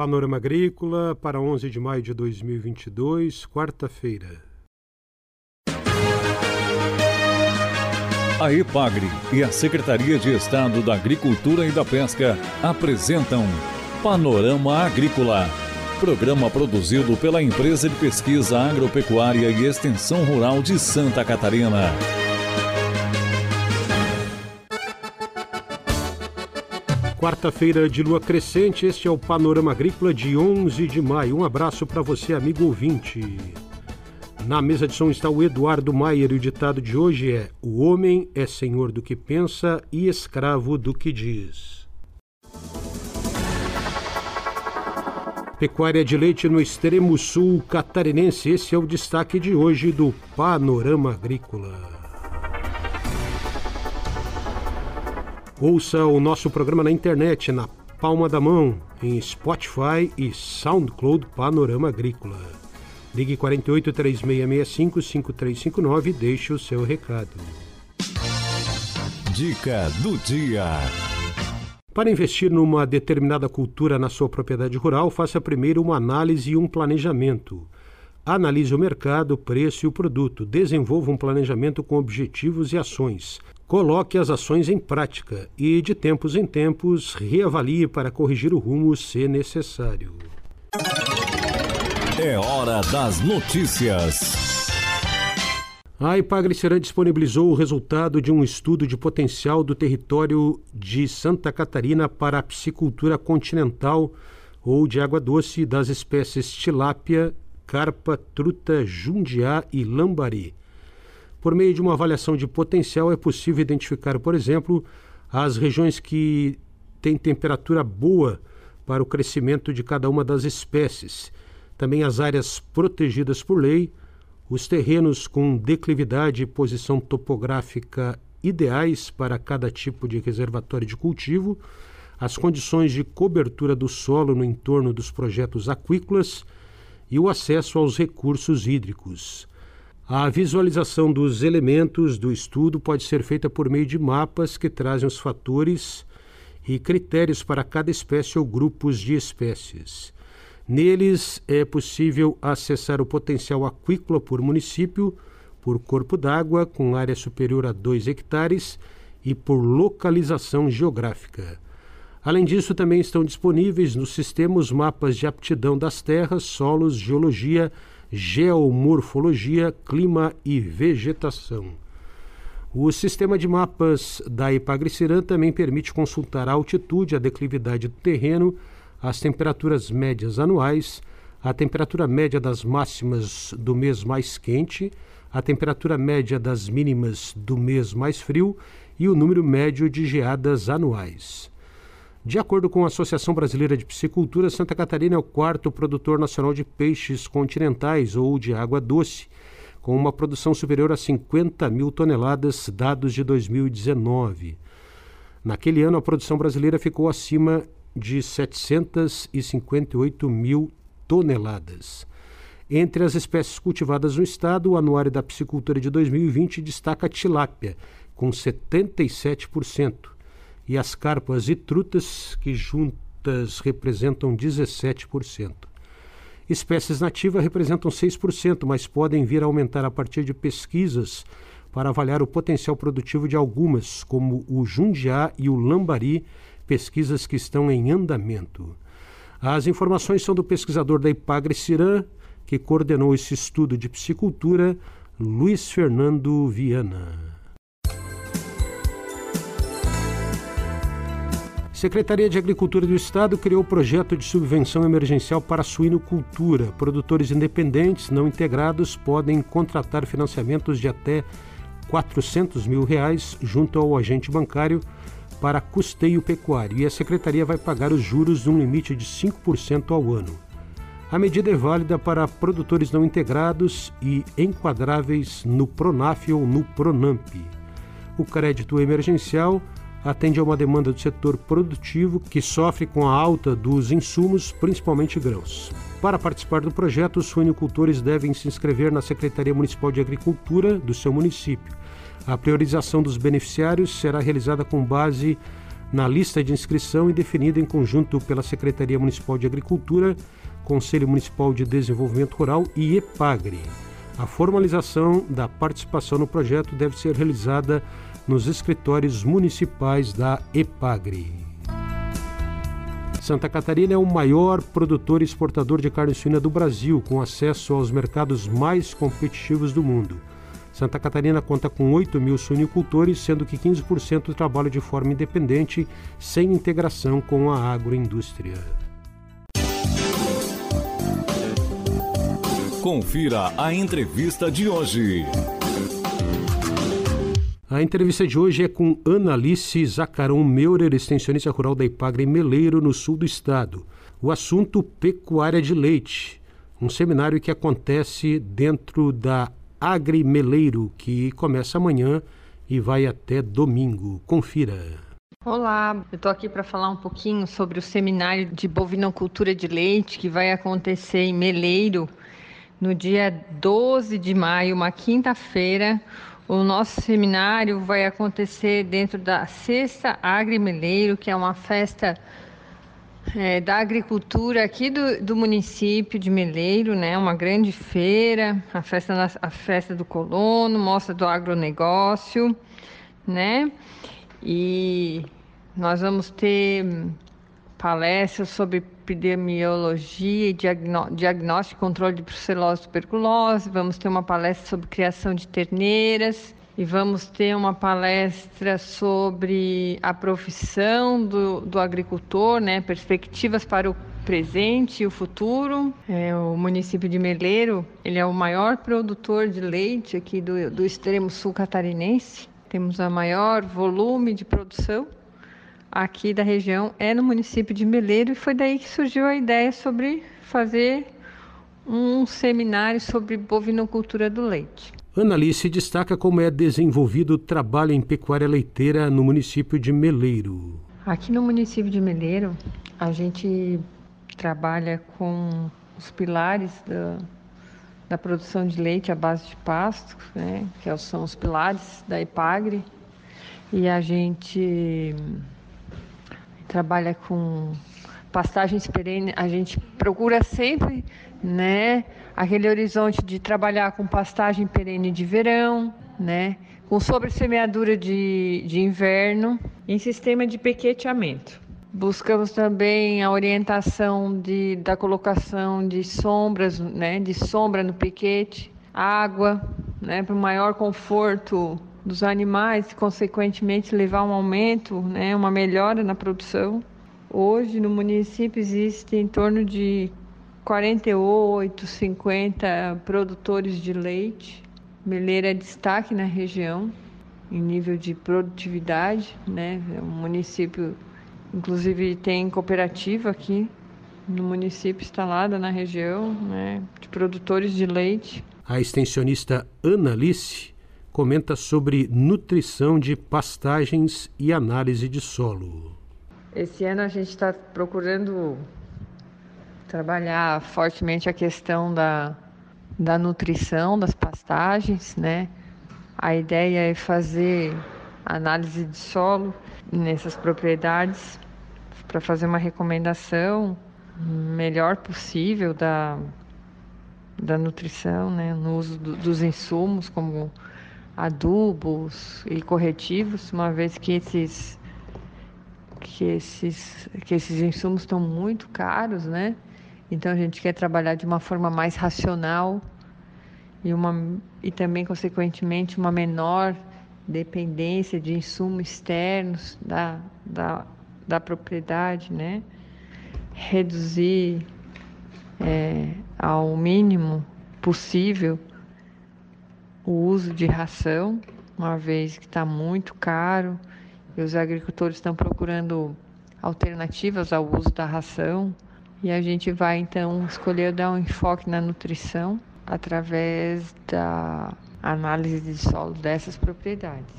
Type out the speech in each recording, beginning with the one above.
Panorama Agrícola para 11 de maio de 2022, quarta-feira. A EPAGRE e a Secretaria de Estado da Agricultura e da Pesca apresentam Panorama Agrícola, programa produzido pela Empresa de Pesquisa Agropecuária e Extensão Rural de Santa Catarina. Quarta-feira de lua crescente, este é o Panorama Agrícola de 11 de maio. Um abraço para você, amigo ouvinte. Na mesa de som está o Eduardo Maier e o ditado de hoje é: O homem é senhor do que pensa e escravo do que diz. Pecuária de leite no extremo sul catarinense. Esse é o destaque de hoje do Panorama Agrícola. Ouça o nosso programa na internet, na palma da mão, em Spotify e SoundCloud Panorama Agrícola. Ligue 48 3665 5359 e deixe o seu recado. Dica do dia. Para investir numa determinada cultura na sua propriedade rural, faça primeiro uma análise e um planejamento. Analise o mercado, o preço e o produto. Desenvolva um planejamento com objetivos e ações. Coloque as ações em prática e, de tempos em tempos, reavalie para corrigir o rumo se necessário. É hora das notícias. A Ipagre-Serã disponibilizou o resultado de um estudo de potencial do território de Santa Catarina para a piscicultura continental ou de água doce das espécies tilápia, carpa, truta, jundiá e lambari por meio de uma avaliação de potencial, é possível identificar, por exemplo, as regiões que têm temperatura boa para o crescimento de cada uma das espécies, também as áreas protegidas por lei, os terrenos com declividade e posição topográfica ideais para cada tipo de reservatório de cultivo, as condições de cobertura do solo no entorno dos projetos aquícolas e o acesso aos recursos hídricos. A visualização dos elementos do estudo pode ser feita por meio de mapas que trazem os fatores e critérios para cada espécie ou grupos de espécies. Neles é possível acessar o potencial aquícola por município, por corpo d'água com área superior a 2 hectares e por localização geográfica. Além disso, também estão disponíveis no sistema os mapas de aptidão das terras, solos, geologia, geomorfologia, clima e vegetação. O sistema de mapas da Ipagre-Cirã também permite consultar a altitude, a declividade do terreno, as temperaturas médias anuais, a temperatura média das máximas do mês mais quente, a temperatura média das mínimas do mês mais frio e o número médio de geadas anuais. De acordo com a Associação Brasileira de Piscicultura, Santa Catarina é o quarto produtor nacional de peixes continentais ou de água doce, com uma produção superior a 50 mil toneladas, dados de 2019. Naquele ano, a produção brasileira ficou acima de 758 mil toneladas. Entre as espécies cultivadas no estado, o anuário da piscicultura de 2020 destaca a tilápia, com 77% e as carpas e trutas, que juntas representam 17%. Espécies nativas representam 6%, mas podem vir a aumentar a partir de pesquisas para avaliar o potencial produtivo de algumas, como o jundiá e o lambari, pesquisas que estão em andamento. As informações são do pesquisador da Ipagre Cirã, que coordenou esse estudo de piscicultura, Luiz Fernando Viana. Secretaria de Agricultura do Estado criou o projeto de subvenção emergencial para suinocultura. Produtores independentes não integrados podem contratar financiamentos de até 400 mil reais junto ao agente bancário para custeio pecuário e a Secretaria vai pagar os juros num limite de 5% ao ano. A medida é válida para produtores não integrados e enquadráveis no PRONAF ou no PRONAMP. O crédito emergencial atende a uma demanda do setor produtivo que sofre com a alta dos insumos, principalmente grãos. Para participar do projeto, os suinicultores devem se inscrever na Secretaria Municipal de Agricultura do seu município. A priorização dos beneficiários será realizada com base na lista de inscrição e definida em conjunto pela Secretaria Municipal de Agricultura, Conselho Municipal de Desenvolvimento Rural e EPAGRE. A formalização da participação no projeto deve ser realizada nos escritórios municipais da EPAGRE. Santa Catarina é o maior produtor e exportador de carne suína do Brasil, com acesso aos mercados mais competitivos do mundo. Santa Catarina conta com 8 mil suinicultores, sendo que 15% trabalham de forma independente, sem integração com a agroindústria. Confira a entrevista de hoje. A entrevista de hoje é com Analice Zacarão Meurer, extensionista rural da Ipagre Meleiro, no sul do estado. O assunto pecuária de leite, um seminário que acontece dentro da Agri Meleiro, que começa amanhã e vai até domingo. Confira. Olá, eu estou aqui para falar um pouquinho sobre o seminário de bovinocultura de leite que vai acontecer em Meleiro no dia 12 de maio, uma quinta-feira. O nosso seminário vai acontecer dentro da Sexta Agrimeleiro, que é uma festa é, da agricultura aqui do, do, município de Meleiro, né? Uma grande feira, a festa, a festa do colono, mostra do agronegócio, né? E nós vamos ter palestras sobre epidemiologia e diagnóstico e controle de brucelose e tuberculose. Vamos ter uma palestra sobre criação de terneiras e vamos ter uma palestra sobre a profissão do, do agricultor, né? perspectivas para o presente e o futuro. É, o município de Meleiro ele é o maior produtor de leite aqui do, do extremo sul catarinense. Temos a maior volume de produção aqui da região é no município de Meleiro e foi daí que surgiu a ideia sobre fazer um seminário sobre bovinocultura do leite. Analice destaca como é desenvolvido o trabalho em pecuária leiteira no município de Meleiro. Aqui no município de Meleiro, a gente trabalha com os pilares da, da produção de leite à base de pasto, né, que são os pilares da Ipagre, e a gente trabalha com pastagens perenes, a gente procura sempre, né, aquele horizonte de trabalhar com pastagem perene de verão, né, com sobressemeadura de, de inverno, em sistema de pequeteamento. Buscamos também a orientação de, da colocação de sombras, né, de sombra no piquete, água, né, para o maior conforto dos animais, consequentemente levar um aumento, né, uma melhora na produção. Hoje no município existe em torno de 48, 50 produtores de leite. Meleira é destaque na região em nível de produtividade, né? O município inclusive tem cooperativa aqui no município instalada na região, né, de produtores de leite. A extensionista Ana Alice comenta sobre nutrição de pastagens e análise de solo. Esse ano a gente está procurando trabalhar fortemente a questão da, da nutrição das pastagens, né? A ideia é fazer análise de solo nessas propriedades para fazer uma recomendação melhor possível da, da nutrição, né? no uso do, dos insumos como adubos e corretivos, uma vez que esses que esses que esses insumos estão muito caros, né? Então a gente quer trabalhar de uma forma mais racional e uma e também consequentemente uma menor dependência de insumos externos da, da, da propriedade, né? Reduzir é, ao mínimo possível o uso de ração, uma vez que está muito caro e os agricultores estão procurando alternativas ao uso da ração. E a gente vai então escolher dar um enfoque na nutrição através da análise de solo dessas propriedades.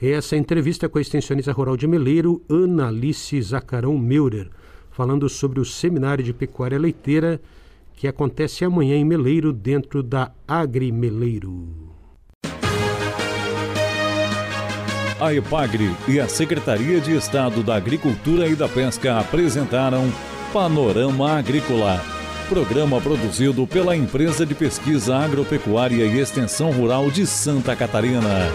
Essa entrevista com a extensionista rural de Meleiro, Ana Alice Zacarão Meurer, falando sobre o seminário de pecuária leiteira que acontece amanhã em Meleiro, dentro da Agri Meleiro. A EPAGRE e a Secretaria de Estado da Agricultura e da Pesca apresentaram Panorama Agrícola, programa produzido pela Empresa de Pesquisa Agropecuária e Extensão Rural de Santa Catarina.